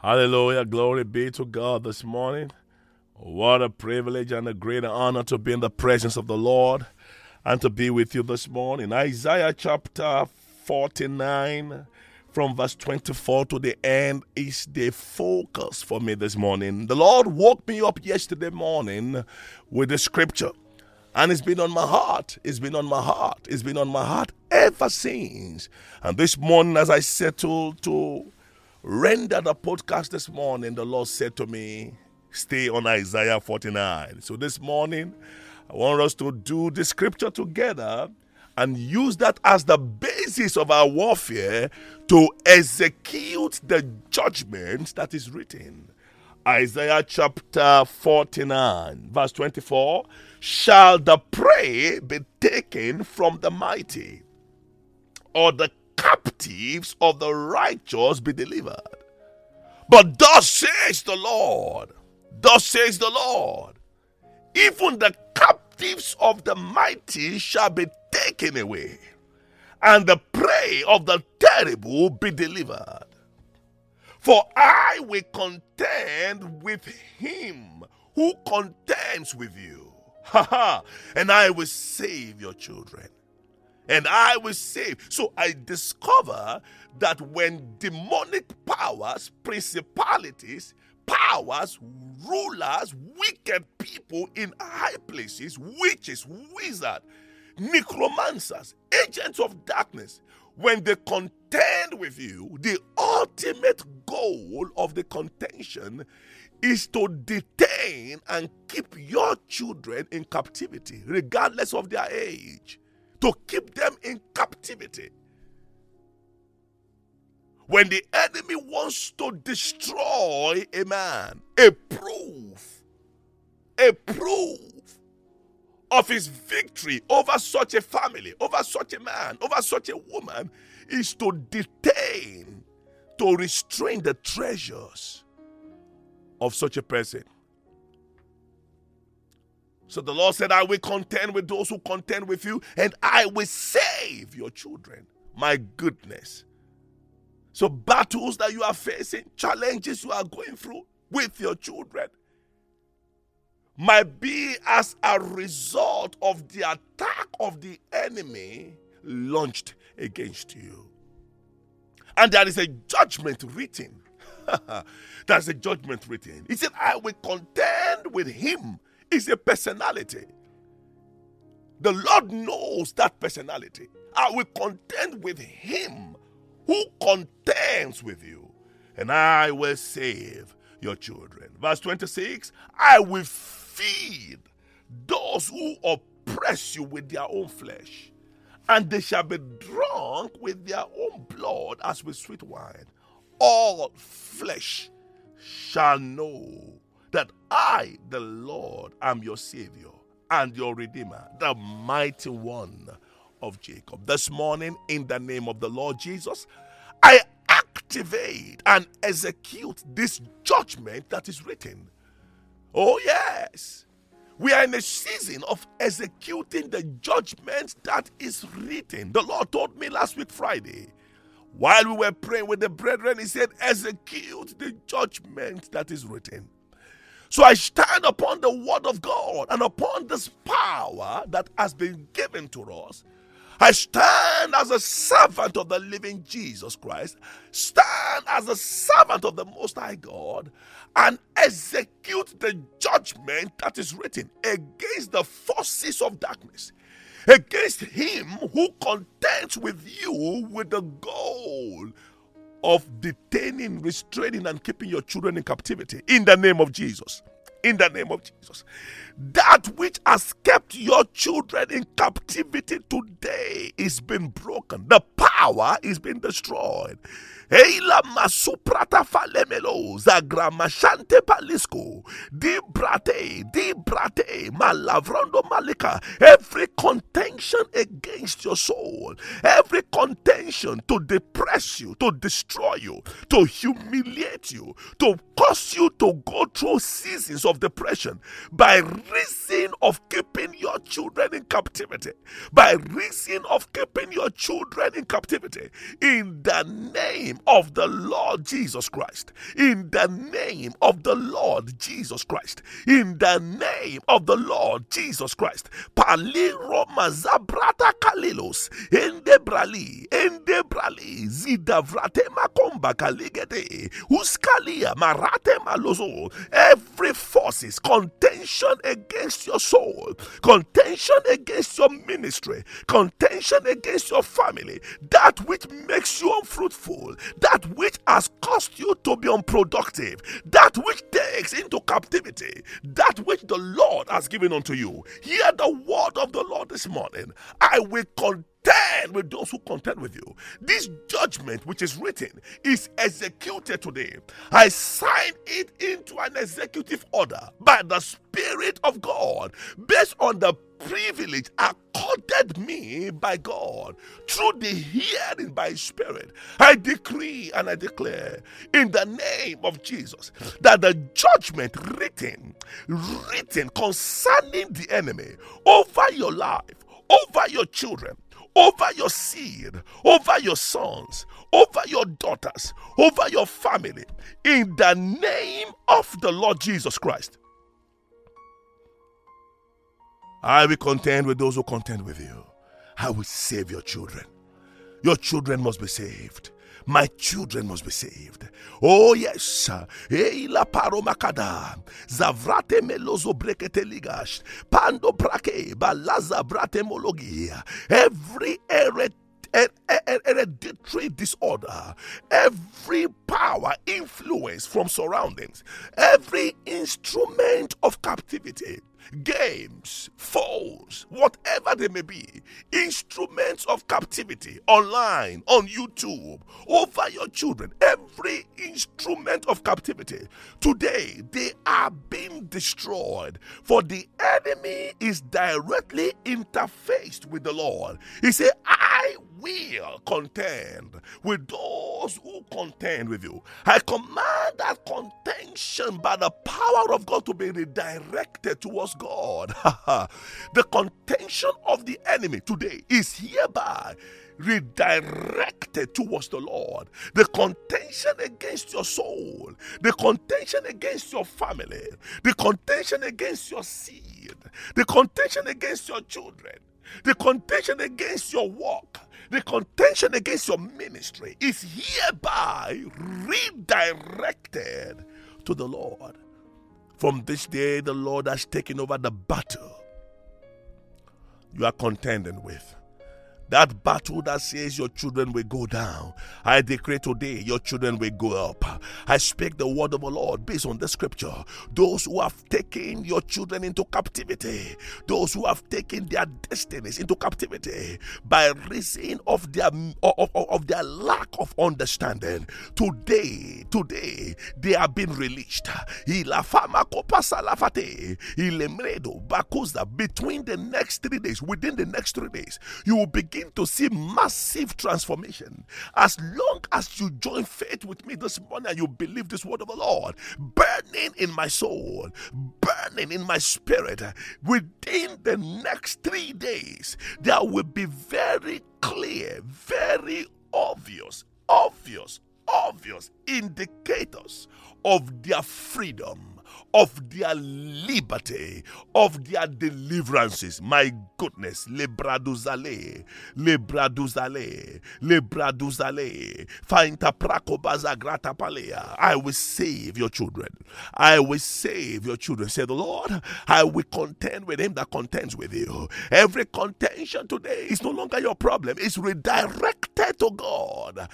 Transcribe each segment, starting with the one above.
Hallelujah. Glory be to God this morning. What a privilege and a great honor to be in the presence of the Lord and to be with you this morning. Isaiah chapter 49 from verse 24 to the end is the focus for me this morning. The Lord woke me up yesterday morning with the scripture. And it's been on my heart. It's been on my heart. It's been on my heart ever since. And this morning, as I settled to render the podcast this morning, the Lord said to me, Stay on Isaiah 49. So this morning, I want us to do the scripture together and use that as the basis of our warfare to execute the judgment that is written. Isaiah chapter 49, verse 24 Shall the prey be taken from the mighty, or the captives of the righteous be delivered? But thus says the Lord, thus says the Lord, even the captives of the mighty shall be taken away, and the prey of the terrible be delivered. For I will contend with him who contends with you. Ha ha! And I will save your children. And I will save. So I discover that when demonic powers, principalities, powers, rulers, wicked people in high places, witches, wizards, necromancers, agents of darkness, when they contend with you, the ultimate goal of the contention is to detain and keep your children in captivity, regardless of their age, to keep them in captivity. When the enemy wants to destroy a man, a proof, a proof of his victory over such a family, over such a man, over such a woman is to detain, to restrain the treasures of such a person. So the Lord said, I will contend with those who contend with you, and I will save your children. My goodness. So, battles that you are facing, challenges you are going through with your children, might be as a result of the attack of the enemy launched against you. And there is a judgment written. There's a judgment written. He said, I will contend with him. It's a personality. The Lord knows that personality. I will contend with him who contends with you, and I will save your children. Verse 26 I will feed those who oppress you with their own flesh, and they shall be drunk with their own blood as with sweet wine. All flesh shall know that I, the Lord, am your Savior and your Redeemer, the mighty one of Jacob. This morning, in the name of the Lord Jesus, I activate and execute this judgment that is written. Oh, yes. We are in a season of executing the judgment that is written. The Lord told me last week, Friday, while we were praying with the brethren, He said, Execute the judgment that is written. So I stand upon the word of God and upon this power that has been given to us. I stand as a servant of the living Jesus Christ, stand as a servant of the Most High God, and execute the judgment that is written against the forces of darkness, against him who contends with you with the goal of detaining, restraining, and keeping your children in captivity in the name of Jesus. In the name of Jesus. That which has kept your children in captivity today is being broken. The power is being destroyed. Palisco malika every contention against your soul every contention to depress you to destroy you to humiliate you to cause you to go through seasons of depression by reason of keeping your children in captivity by reason of keeping your children in captivity in the name of the Lord Jesus Christ. In the name of the Lord Jesus Christ. In the name of the Lord Jesus Christ. Ende brali. Zidavrate makomba kaligete. Uskalia marate malozo. Every forces contention against your soul. Contention against your ministry. Contention against your family. That which makes you unfruitful. That which has caused you to be unproductive. That which takes into captivity. That which the Lord has given unto you. Hear the word of the Lord this morning. I will contend with those who contend with you. This judgment which is written is executed today. I sign it into an executive order by the Spirit of God based on the privilege accorded me by God through the hearing by Spirit. I decree and I declare in the name of Jesus that the judgment written, written concerning the enemy over your life, over your children, over your seed, over your sons, over your daughters, over your family, in the name of the Lord Jesus Christ. I will contend with those who contend with you. I will save your children. Your children must be saved. My children must be saved. Oh, yes. Eila paromakada. Zavrate melozo brekete ligash. Pando brake. Balaza brate mologia. Every hereditary disorder, every power, influence from surroundings, every instrument of captivity games, foes, whatever they may be, instruments of captivity online, on YouTube, over your children, every instrument of captivity, today they are being destroyed. For the enemy is directly interfaced with the Lord. He said, will contend with those who contend with you. I command that contention by the power of God to be redirected towards God. the contention of the enemy today is hereby redirected towards the Lord. The contention against your soul, the contention against your family, the contention against your seed, the contention against your children, the contention against your work, the contention against your ministry is hereby redirected to the Lord. From this day, the Lord has taken over the battle you are contending with. That battle that says your children will go down, I decree today your children will go up. I speak the word of the Lord based on the scripture. Those who have taken your children into captivity, those who have taken their destinies into captivity by reason of their of, of, of their lack of understanding, today, today they have been released. Between the next three days, within the next three days, you will begin begin to see massive transformation as long as you join faith with me this morning and you believe this word of the Lord burning in my soul, burning in my spirit. Within the next three days, there will be very clear, very obvious, obvious, obvious indicators of their freedom of their liberty, of their deliverances. My goodness, lebraduzale, lebraduzale, lebraduzale, fainta prakobaza grata palea. I will save your children. I will save your children. Say the Lord, I will contend with him that contends with you. Every contention today is no longer your problem, it's redirected to God.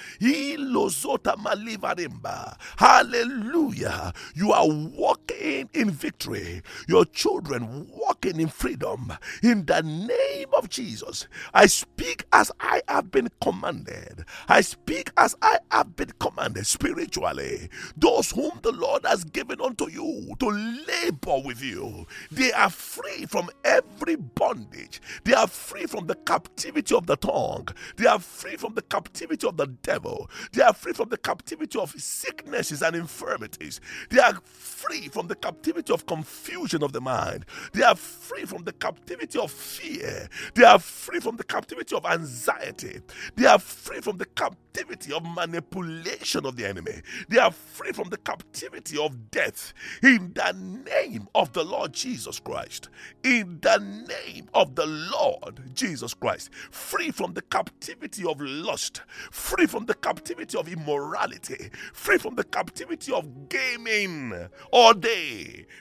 Hallelujah. You are walking in victory, your children walking in freedom. In the name of Jesus, I speak as I have been commanded. I speak as I have been commanded spiritually. Those whom the Lord has given unto you to labor with you, they are free from every bondage. They are free from the captivity of the tongue. They are free from the captivity of the devil. They are free from the captivity of sicknesses and infirmities. They are free from the the captivity of confusion of the mind. They are free from the captivity of fear. They are free from the captivity of anxiety. They are free from the captivity of manipulation of the enemy. They are free from the captivity of death. In the name of the Lord Jesus Christ. In the name of the Lord Jesus Christ. Free from the captivity of lust. Free from the captivity of immorality. Free from the captivity of gaming all day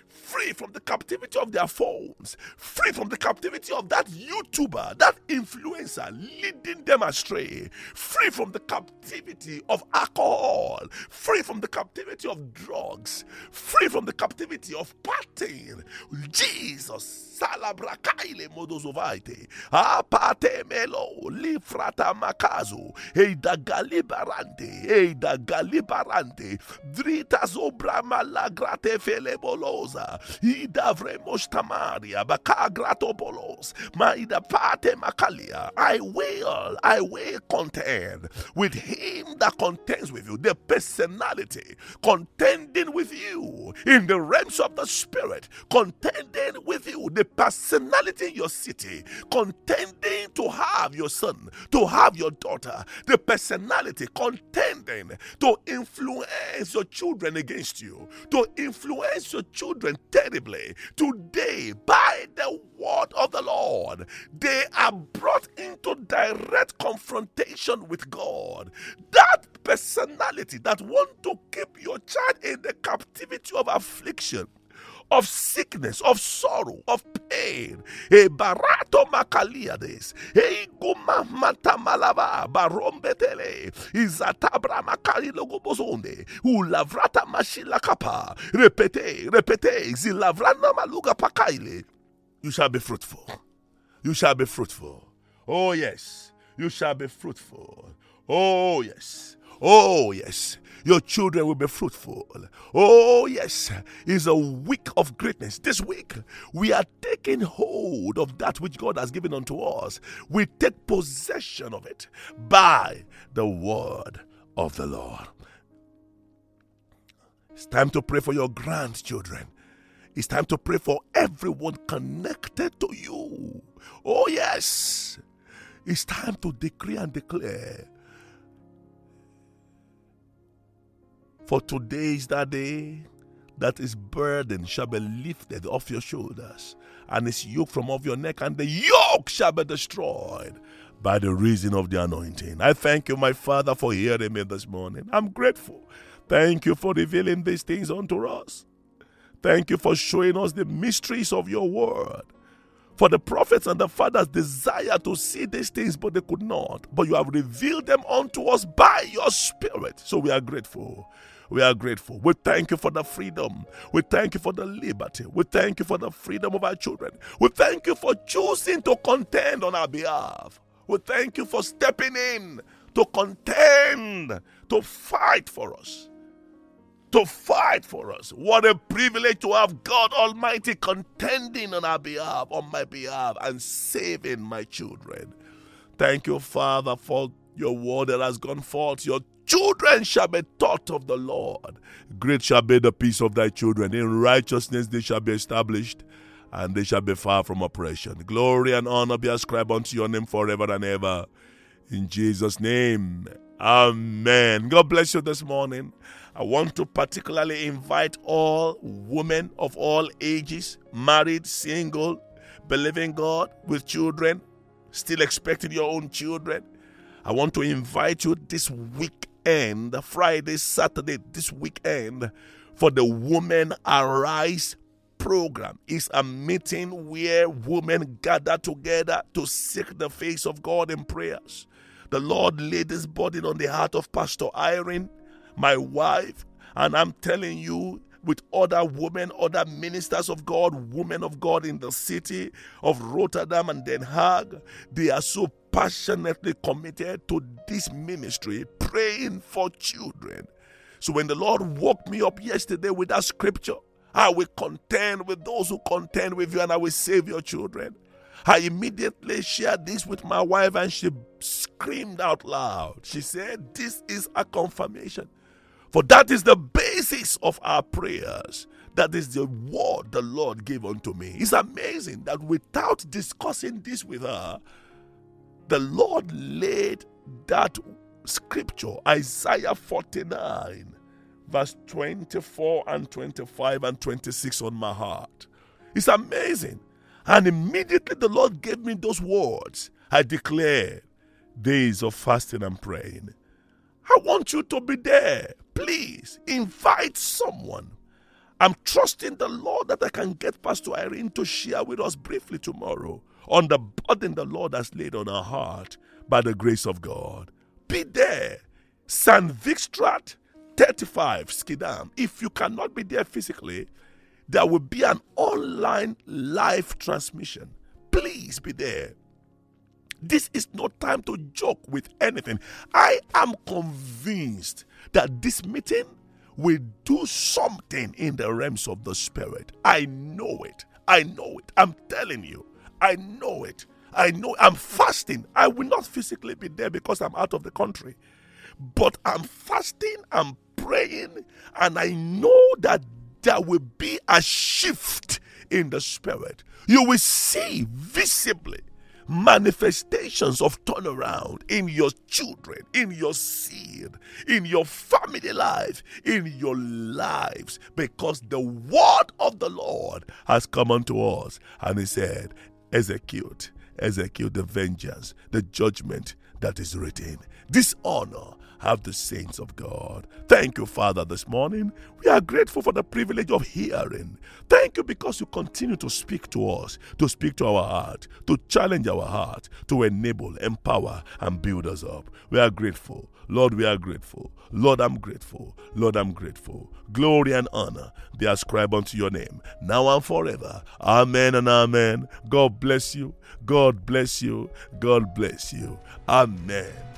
free from the captivity of their phones, free from the captivity of that YouTuber, that influencer leading them astray, free from the captivity of alcohol, free from the captivity of drugs, free from the captivity of partying. Jesus, salabrakaile modozovaite, apate melo, lifrata makazo, eida galibarante, eida galibarante, drita zobra malagrate tamaria bakagratopolos. Maida pate makalia. I will, I will contend with him that contends with you. The personality contending with you in the realms of the spirit, contending with you. The personality in your city, contending to have your son, to have your daughter. The personality contending to influence your children against you, to influence your children terribly. Today, by the word of the Lord, they are brought into direct confrontation with God. That personality that want to keep your child in the captivity of affliction of sickness, of sorrow, of pain. E barato makaliades. E eh, guma malava barombetele. Izatabra makali logobozonde. U lavrata mashila kapa. Repete, repete. Zilavrana maluga pakaile. You shall be fruitful. You shall be fruitful. Oh, yes. You shall be fruitful. Oh, yes. Oh, yes. Your children will be fruitful. Oh, yes, it's a week of greatness. This week, we are taking hold of that which God has given unto us. We take possession of it by the word of the Lord. It's time to pray for your grandchildren. It's time to pray for everyone connected to you. Oh, yes. It's time to decree and declare For today is that day that his burden shall be lifted off your shoulders, and his yoke from off your neck, and the yoke shall be destroyed by the reason of the anointing. I thank you, my Father, for hearing me this morning. I'm grateful. Thank you for revealing these things unto us. Thank you for showing us the mysteries of your word. For the prophets and the fathers desire to see these things, but they could not. But you have revealed them unto us by your Spirit. So we are grateful. We are grateful. We thank you for the freedom. We thank you for the liberty. We thank you for the freedom of our children. We thank you for choosing to contend on our behalf. We thank you for stepping in to contend, to fight for us. To fight for us. What a privilege to have God Almighty contending on our behalf, on my behalf, and saving my children. Thank you, Father, for your word that has gone forth, your children shall be taught of the Lord. Great shall be the peace of thy children. In righteousness they shall be established, and they shall be far from oppression. Glory and honor be ascribed unto your name forever and ever. In Jesus' name, Amen. God bless you this morning. I want to particularly invite all women of all ages, married, single, believing God with children, still expecting your own children. I want to invite you this week weekend, Friday, Saturday, this weekend, for the Women Arise program. It's a meeting where women gather together to seek the face of God in prayers. The Lord laid this burden on the heart of Pastor Irene, my wife, and I'm telling you, with other women, other ministers of God, women of God in the city of Rotterdam and Den Haag. They are so passionately committed to this ministry, praying for children. So when the Lord woke me up yesterday with that scripture, I will contend with those who contend with you and I will save your children. I immediately shared this with my wife and she screamed out loud. She said, This is a confirmation. For that is the basis of our prayers That is the word the Lord gave unto me. It's amazing that without discussing this with her, the Lord laid that scripture, Isaiah 49, verse 24 and 25 and 26, on my heart. It's amazing. And immediately the Lord gave me those words. I declare days of fasting and praying. I want you to be there. Please invite someone. I'm trusting the Lord that I can get Pastor Irene to share with us briefly tomorrow on the burden the Lord has laid on our heart by the grace of God. Be there. Sandvikstraat 35 Schiedam. If you cannot be there physically, there will be an online live transmission. Please be there. This is no time to joke with anything. I am convinced that this meeting will do something in the realms of the spirit. I know it. I know it. I'm telling you. I know it. I know I'm fasting. I will not physically be there because I'm out of the country. But I'm fasting, I'm praying, and I know that there will be a shift in the spirit. You will see visibly manifestations of turnaround in your children, in your seed, in your family life, in your lives, because the word of the Lord has come unto us. And he said, Execute, execute the vengeance, the judgment that is written. This honor have the saints of God. Thank you, Father, this morning. We are grateful for the privilege of hearing. Thank you because you continue to speak to us, to speak to our heart, to challenge our heart, to enable, empower, and build us up. We are grateful. Lord, we are grateful. Lord, I'm grateful. Lord, I'm grateful. Glory and honor be ascribed unto your name, now and forever. Amen and amen. God bless you. God bless you. God bless you. Amen.